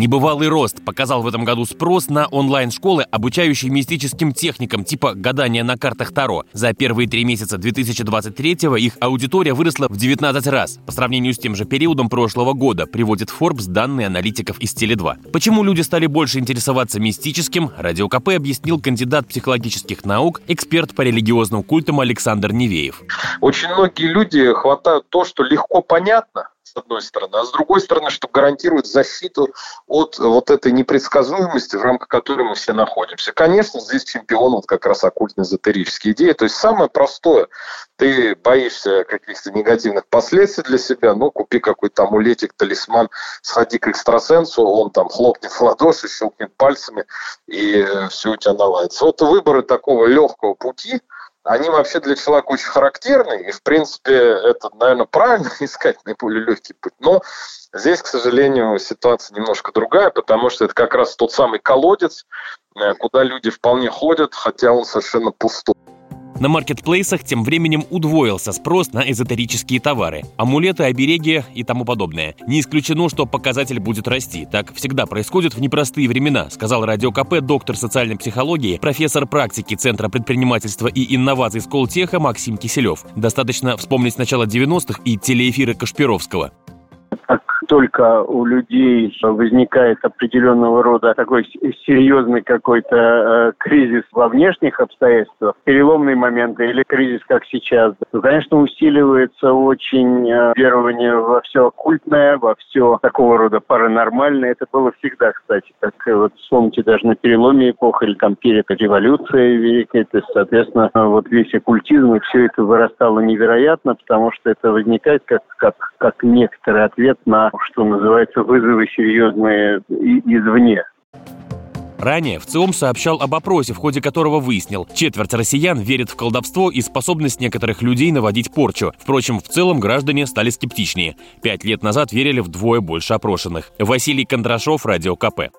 Небывалый рост показал в этом году спрос на онлайн-школы, обучающие мистическим техникам типа гадания на картах Таро. За первые три месяца 2023-го их аудитория выросла в 19 раз по сравнению с тем же периодом прошлого года, приводит Forbes данные аналитиков из Теле2. Почему люди стали больше интересоваться мистическим, Радио КП объяснил кандидат психологических наук, эксперт по религиозным культам Александр Невеев. Очень многие люди хватают то, что легко понятно, с одной стороны, а с другой стороны, что гарантирует защиту от вот этой непредсказуемости, в рамках которой мы все находимся. Конечно, здесь чемпион вот как раз оккультно-эзотерические идеи. То есть самое простое, ты боишься каких-то негативных последствий для себя, ну, купи какой-то амулетик, талисман, сходи к экстрасенсу, он там хлопнет в ладоши, щелкнет пальцами, и все у тебя наладится. Вот выборы такого легкого пути – они вообще для человека очень характерны, и, в принципе, это, наверное, правильно искать наиболее легкий путь. Но здесь, к сожалению, ситуация немножко другая, потому что это как раз тот самый колодец, э, куда люди вполне ходят, хотя он совершенно пустой. На маркетплейсах тем временем удвоился спрос на эзотерические товары, амулеты, обереги и тому подобное. Не исключено, что показатель будет расти. Так всегда происходит в непростые времена, сказал Радио КП доктор социальной психологии, профессор практики Центра предпринимательства и инноваций Сколтеха Максим Киселев. Достаточно вспомнить начало 90-х и телеэфиры Кашпировского только у людей возникает определенного рода такой серьезный какой-то э, кризис во внешних обстоятельствах, переломные моменты или кризис, как сейчас, то, конечно, усиливается очень э, верование во все оккультное, во все такого рода паранормальное. Это было всегда, кстати, как э, вот вспомните даже на переломе эпох или там перед революцией великой, то есть, соответственно, вот весь оккультизм и все это вырастало невероятно, потому что это возникает как, как, как некоторый ответ на что называется, вызовы серьезные извне. Ранее в ЦИОМ сообщал об опросе, в ходе которого выяснил, четверть россиян верит в колдовство и способность некоторых людей наводить порчу. Впрочем, в целом граждане стали скептичнее. Пять лет назад верили вдвое больше опрошенных. Василий Кондрашов, Радио КП.